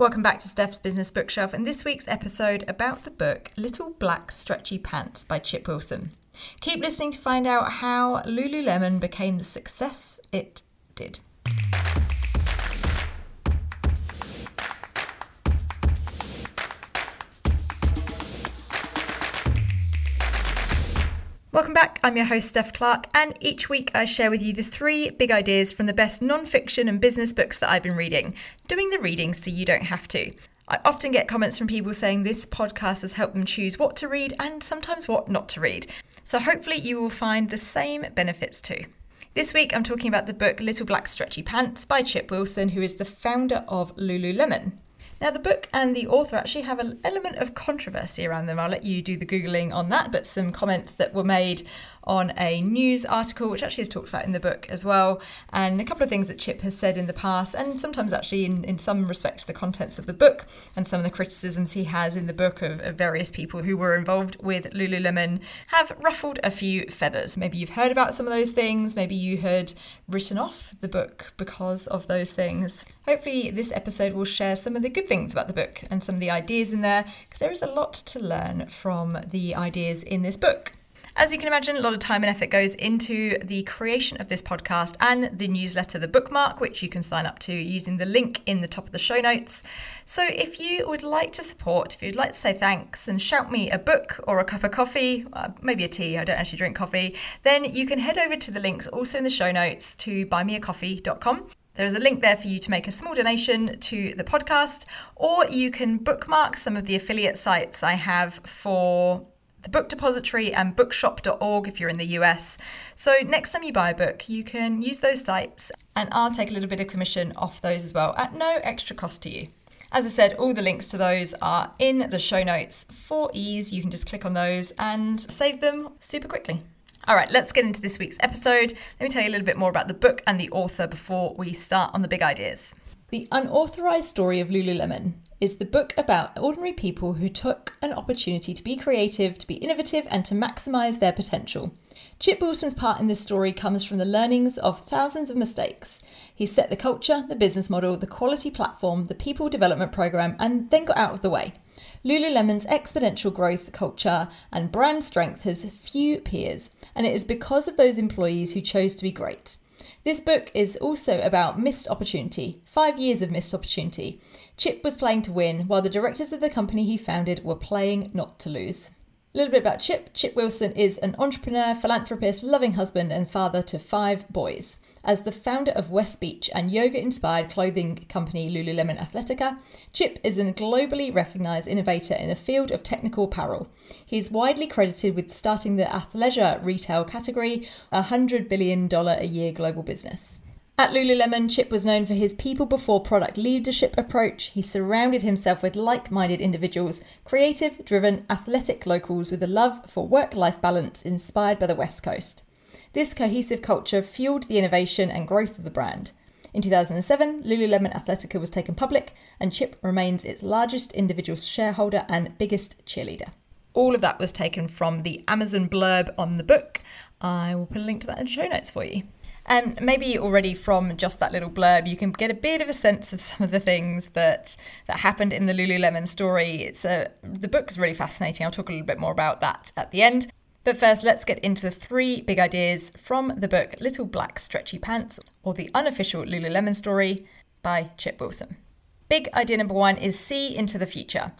Welcome back to Steph's Business Bookshelf and this week's episode about the book Little Black Stretchy Pants by Chip Wilson. Keep listening to find out how Lululemon became the success it did. Welcome back. I'm your host, Steph Clark, and each week I share with you the three big ideas from the best non fiction and business books that I've been reading, doing the reading so you don't have to. I often get comments from people saying this podcast has helped them choose what to read and sometimes what not to read. So hopefully you will find the same benefits too. This week I'm talking about the book Little Black Stretchy Pants by Chip Wilson, who is the founder of Lululemon. Now, the book and the author actually have an element of controversy around them. I'll let you do the Googling on that, but some comments that were made on a news article, which actually is talked about in the book as well, and a couple of things that Chip has said in the past, and sometimes actually in, in some respects the contents of the book, and some of the criticisms he has in the book of, of various people who were involved with Lululemon have ruffled a few feathers. Maybe you've heard about some of those things, maybe you had written off the book because of those things. Hopefully, this episode will share some of the good things about the book and some of the ideas in there, because there is a lot to learn from the ideas in this book. As you can imagine, a lot of time and effort goes into the creation of this podcast and the newsletter, The Bookmark, which you can sign up to using the link in the top of the show notes. So if you would like to support, if you'd like to say thanks and shout me a book or a cup of coffee, uh, maybe a tea, I don't actually drink coffee, then you can head over to the links also in the show notes to buymeacoffee.com. There is a link there for you to make a small donation to the podcast, or you can bookmark some of the affiliate sites I have for the Book Depository and bookshop.org if you're in the US. So next time you buy a book, you can use those sites and I'll take a little bit of commission off those as well at no extra cost to you. As I said, all the links to those are in the show notes for ease. You can just click on those and save them super quickly. All right, let's get into this week's episode. Let me tell you a little bit more about the book and the author before we start on the big ideas. The Unauthorized Story of Lululemon is the book about ordinary people who took an opportunity to be creative, to be innovative, and to maximize their potential. Chip Wilson's part in this story comes from the learnings of thousands of mistakes. He set the culture, the business model, the quality platform, the people development program, and then got out of the way. Lululemon's exponential growth culture and brand strength has few peers, and it is because of those employees who chose to be great. This book is also about missed opportunity, five years of missed opportunity. Chip was playing to win, while the directors of the company he founded were playing not to lose. A little bit about Chip. Chip Wilson is an entrepreneur, philanthropist, loving husband, and father to five boys. As the founder of West Beach and yoga inspired clothing company Lululemon Athletica, Chip is a globally recognized innovator in the field of technical apparel. He is widely credited with starting the athleisure retail category, a $100 billion a year global business. At Lululemon, Chip was known for his people before product leadership approach. He surrounded himself with like minded individuals, creative, driven, athletic locals with a love for work life balance inspired by the West Coast. This cohesive culture fueled the innovation and growth of the brand. In 2007, Lululemon Athletica was taken public, and Chip remains its largest individual shareholder and biggest cheerleader. All of that was taken from the Amazon blurb on the book. I will put a link to that in the show notes for you. And maybe already from just that little blurb, you can get a bit of a sense of some of the things that that happened in the Lululemon story. It's a the book is really fascinating. I'll talk a little bit more about that at the end. But first, let's get into the three big ideas from the book Little Black Stretchy Pants, or the unofficial Lululemon story by Chip Wilson. Big idea number one is see into the future.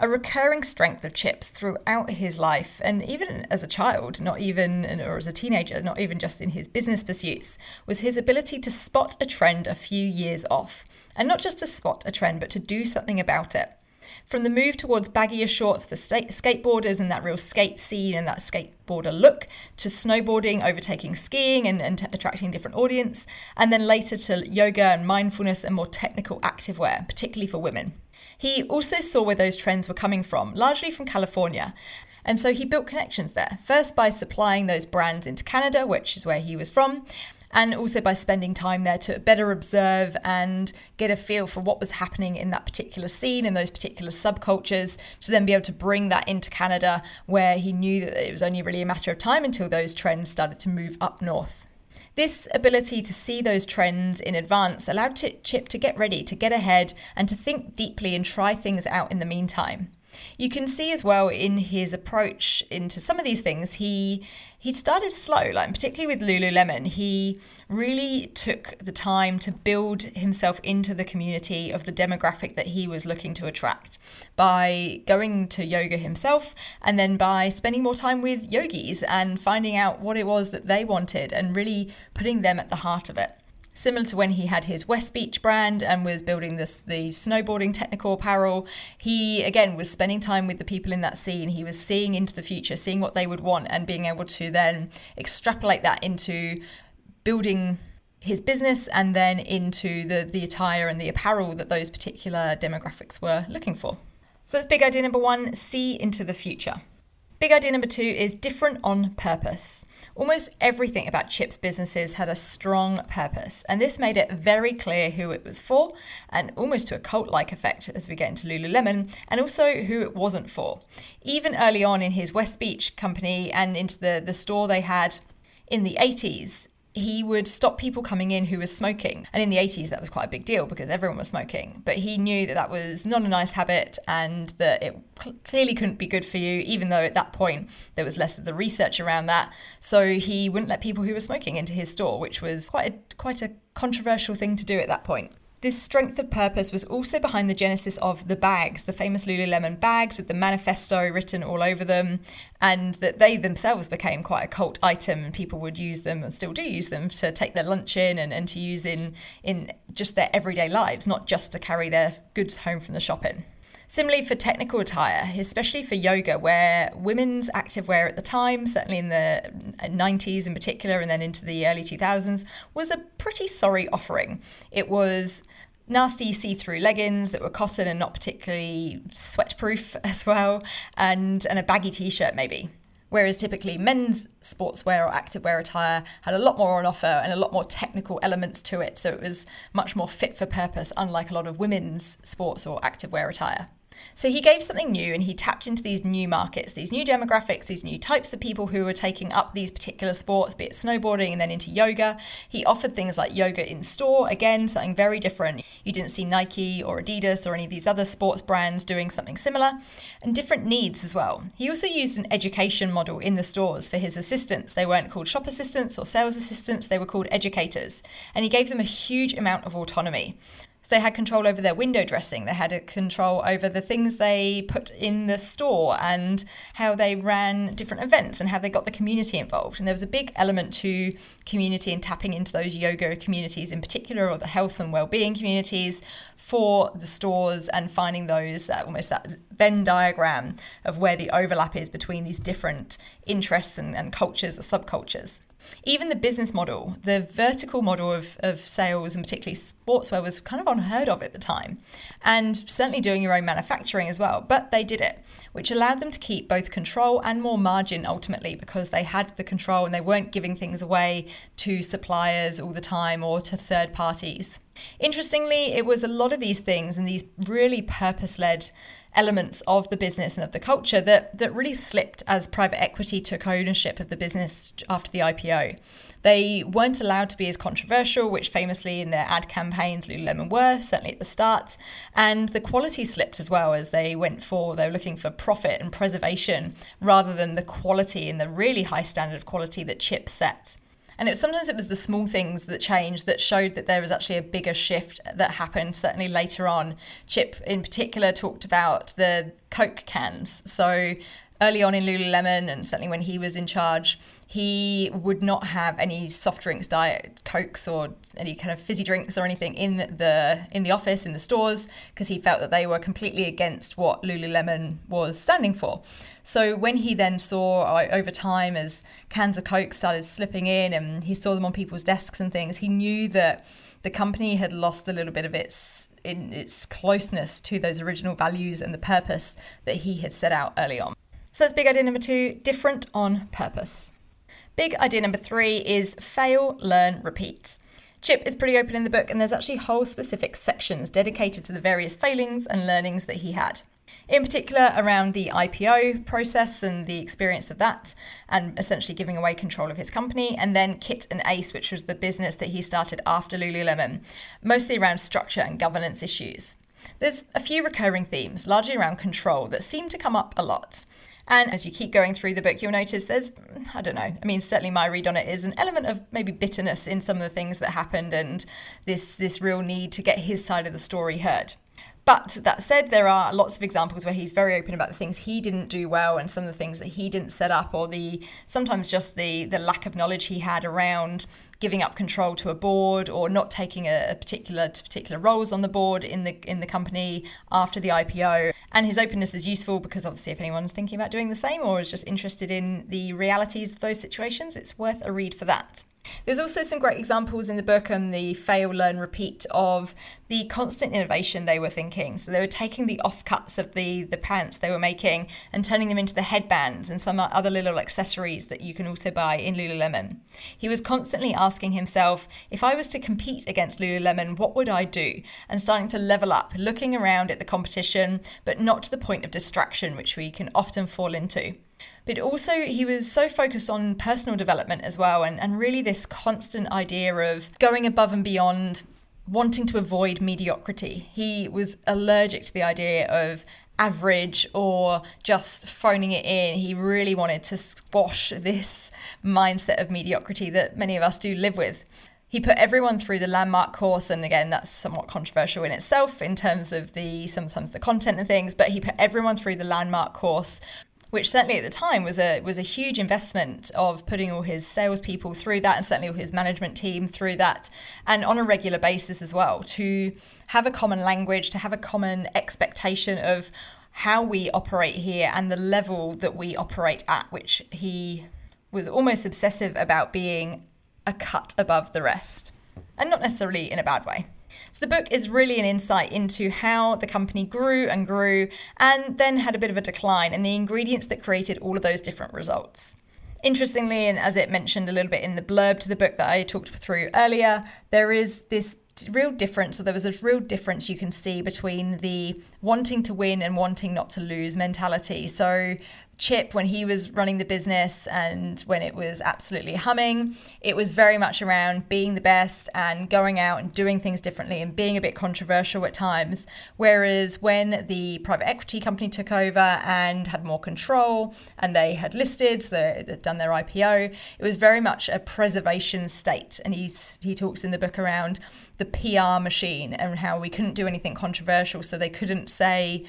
A recurring strength of Chip's throughout his life, and even as a child, not even, or as a teenager, not even just in his business pursuits, was his ability to spot a trend a few years off. And not just to spot a trend, but to do something about it. From the move towards baggier shorts for skateboarders and that real skate scene and that skateboarder look, to snowboarding, overtaking skiing and, and t- attracting different audience, and then later to yoga and mindfulness and more technical activewear, particularly for women. He also saw where those trends were coming from, largely from California. And so he built connections there, first by supplying those brands into Canada, which is where he was from, and also by spending time there to better observe and get a feel for what was happening in that particular scene and those particular subcultures to then be able to bring that into Canada, where he knew that it was only really a matter of time until those trends started to move up north. This ability to see those trends in advance allowed Chip to get ready, to get ahead, and to think deeply and try things out in the meantime. You can see as well in his approach into some of these things, he he started slow, like particularly with Lululemon. He really took the time to build himself into the community of the demographic that he was looking to attract by going to yoga himself and then by spending more time with yogis and finding out what it was that they wanted and really putting them at the heart of it similar to when he had his West Beach brand and was building this the snowboarding technical apparel. He again was spending time with the people in that scene. He was seeing into the future, seeing what they would want, and being able to then extrapolate that into building his business and then into the the attire and the apparel that those particular demographics were looking for. So that's big idea number one: see into the future. Big idea number two is different on purpose. Almost everything about Chip's businesses had a strong purpose, and this made it very clear who it was for, and almost to a cult like effect as we get into Lululemon, and also who it wasn't for. Even early on in his West Beach company and into the, the store they had in the 80s, he would stop people coming in who was smoking. And in the 80s, that was quite a big deal because everyone was smoking. But he knew that that was not a nice habit and that it cl- clearly couldn't be good for you, even though at that point there was less of the research around that. So he wouldn't let people who were smoking into his store, which was quite a, quite a controversial thing to do at that point. This strength of purpose was also behind the genesis of the bags, the famous Lululemon bags with the manifesto written all over them, and that they themselves became quite a cult item, and people would use them and still do use them to take their lunch in and, and to use in in just their everyday lives, not just to carry their goods home from the shop in. Similarly, for technical attire, especially for yoga, where women's activewear at the time, certainly in the 90s in particular, and then into the early 2000s, was a pretty sorry offering. It was nasty see through leggings that were cotton and not particularly sweat proof as well, and, and a baggy t shirt maybe. Whereas typically men's sportswear or activewear attire had a lot more on offer and a lot more technical elements to it. So it was much more fit for purpose, unlike a lot of women's sports or activewear attire. So he gave something new and he tapped into these new markets, these new demographics, these new types of people who were taking up these particular sports, be it snowboarding and then into yoga. He offered things like yoga in store, again, something very different. You didn't see Nike or Adidas or any of these other sports brands doing something similar, and different needs as well. He also used an education model in the stores for his assistants. They weren't called shop assistants or sales assistants, they were called educators, and he gave them a huge amount of autonomy they had control over their window dressing. They had control over the things they put in the store and how they ran different events and how they got the community involved. And there was a big element to community and tapping into those yoga communities in particular, or the health and well-being communities for the stores and finding those uh, almost that Venn diagram of where the overlap is between these different interests and, and cultures or subcultures. Even the business model, the vertical model of, of sales and particularly sportswear was kind of unheard of at the time. And certainly doing your own manufacturing as well. But they did it, which allowed them to keep both control and more margin ultimately because they had the control and they weren't giving things away to suppliers all the time or to third parties. Interestingly, it was a lot of these things and these really purpose led elements of the business and of the culture that, that really slipped as private equity took ownership of the business after the IPO. They weren't allowed to be as controversial, which famously in their ad campaigns Lululemon were, certainly at the start. And the quality slipped as well as they went for, they were looking for profit and preservation rather than the quality and the really high standard of quality that Chip set. And it, sometimes it was the small things that changed that showed that there was actually a bigger shift that happened, certainly later on. Chip, in particular, talked about the Coke cans. So early on in Lululemon, and certainly when he was in charge, he would not have any soft drinks, diet cokes, or any kind of fizzy drinks or anything in the in the office in the stores because he felt that they were completely against what Lululemon was standing for. So when he then saw uh, over time as cans of coke started slipping in and he saw them on people's desks and things, he knew that the company had lost a little bit of its in its closeness to those original values and the purpose that he had set out early on. So that's big idea number two: different on purpose. Big idea number three is fail, learn, repeat. Chip is pretty open in the book, and there's actually whole specific sections dedicated to the various failings and learnings that he had. in particular around the IPO process and the experience of that, and essentially giving away control of his company, and then Kit and Ace, which was the business that he started after Lululemon, mostly around structure and governance issues. There's a few recurring themes, largely around control, that seem to come up a lot. And as you keep going through the book, you'll notice there's, I don't know, I mean, certainly my read on it is an element of maybe bitterness in some of the things that happened and this, this real need to get his side of the story heard. But that said, there are lots of examples where he's very open about the things he didn't do well and some of the things that he didn't set up, or the sometimes just the the lack of knowledge he had around giving up control to a board or not taking a, a particular particular roles on the board in the in the company after the IPO. And his openness is useful because obviously if anyone's thinking about doing the same or is just interested in the realities of those situations, it's worth a read for that. There's also some great examples in the book on the fail, learn, repeat of the constant innovation they were thinking. So they were taking the offcuts of the, the pants they were making and turning them into the headbands and some other little accessories that you can also buy in Lululemon. He was constantly asking himself, if I was to compete against Lululemon, what would I do? And starting to level up, looking around at the competition, but not to the point of distraction, which we can often fall into. But also, he was so focused on personal development as well, and, and really this constant idea of going above and beyond, wanting to avoid mediocrity. He was allergic to the idea of average or just phoning it in. He really wanted to squash this mindset of mediocrity that many of us do live with. He put everyone through the landmark course, and again, that's somewhat controversial in itself in terms of the sometimes the content and things. But he put everyone through the landmark course, which certainly at the time was a was a huge investment of putting all his salespeople through that, and certainly all his management team through that, and on a regular basis as well to have a common language, to have a common expectation of how we operate here and the level that we operate at, which he was almost obsessive about being a cut above the rest, and not necessarily in a bad way. So the book is really an insight into how the company grew and grew and then had a bit of a decline and the ingredients that created all of those different results. Interestingly, and as it mentioned a little bit in the blurb to the book that I talked through earlier, there is this real difference. So there was a real difference you can see between the wanting to win and wanting not to lose mentality. So Chip, when he was running the business and when it was absolutely humming, it was very much around being the best and going out and doing things differently and being a bit controversial at times. Whereas when the private equity company took over and had more control and they had listed, so they'd done their IPO, it was very much a preservation state. And he, he talks in the book around the PR machine and how we couldn't do anything controversial, so they couldn't say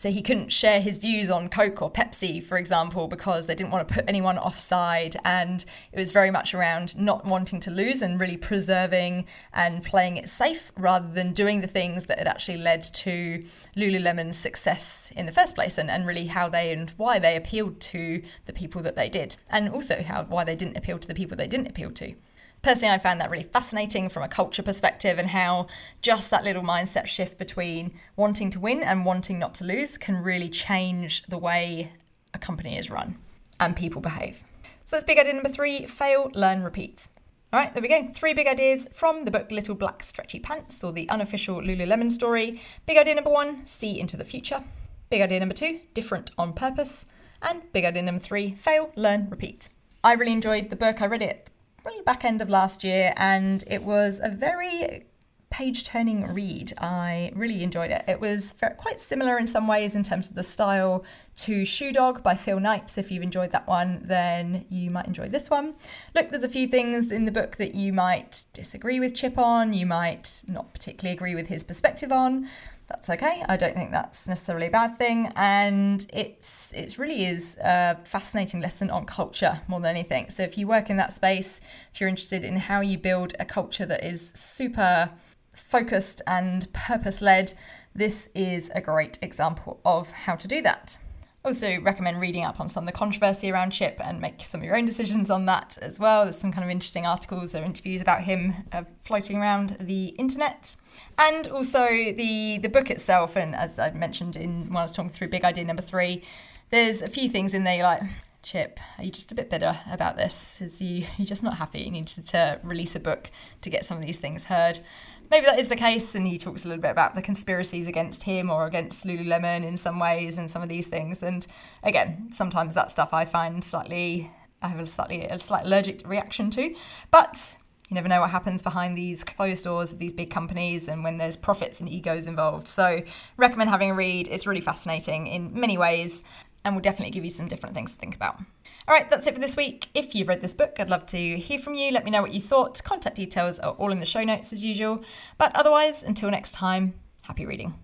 so he couldn't share his views on Coke or Pepsi, for example, because they didn't want to put anyone offside. And it was very much around not wanting to lose and really preserving and playing it safe rather than doing the things that had actually led to Lululemon's success in the first place and, and really how they and why they appealed to the people that they did. And also how why they didn't appeal to the people they didn't appeal to personally, I found that really fascinating from a culture perspective and how just that little mindset shift between wanting to win and wanting not to lose can really change the way a company is run and people behave. So that's big idea number three fail, learn, repeat. All right, there we go. Three big ideas from the book Little Black Stretchy Pants or the unofficial Lululemon story. Big idea number one see into the future. Big idea number two different on purpose. And big idea number three fail, learn, repeat. I really enjoyed the book. I read it back end of last year, and it was a very page turning read. I really enjoyed it. It was quite similar in some ways in terms of the style to Shoe Dog by Phil Knight. So if you've enjoyed that one, then you might enjoy this one. Look, there's a few things in the book that you might disagree with Chip on, you might not particularly agree with his perspective on that's okay. I don't think that's necessarily a bad thing, and it's it really is a fascinating lesson on culture more than anything. So if you work in that space, if you're interested in how you build a culture that is super focused and purpose led, this is a great example of how to do that. Also, recommend reading up on some of the controversy around Chip and make some of your own decisions on that as well. There's some kind of interesting articles or interviews about him uh, floating around the internet. And also the, the book itself, and as I mentioned in when I was talking through big idea number three, there's a few things in there you're like, Chip, are you just a bit bitter about this? Is you you just not happy? You needed to release a book to get some of these things heard. Maybe that is the case. And he talks a little bit about the conspiracies against him or against Lululemon in some ways and some of these things. And again, sometimes that stuff I find slightly, I have a slightly, a slight allergic reaction to. But you never know what happens behind these closed doors of these big companies and when there's profits and egos involved. So, recommend having a read. It's really fascinating in many ways and will definitely give you some different things to think about. All right, that's it for this week. If you've read this book, I'd love to hear from you. Let me know what you thought. Contact details are all in the show notes as usual. But otherwise, until next time, happy reading.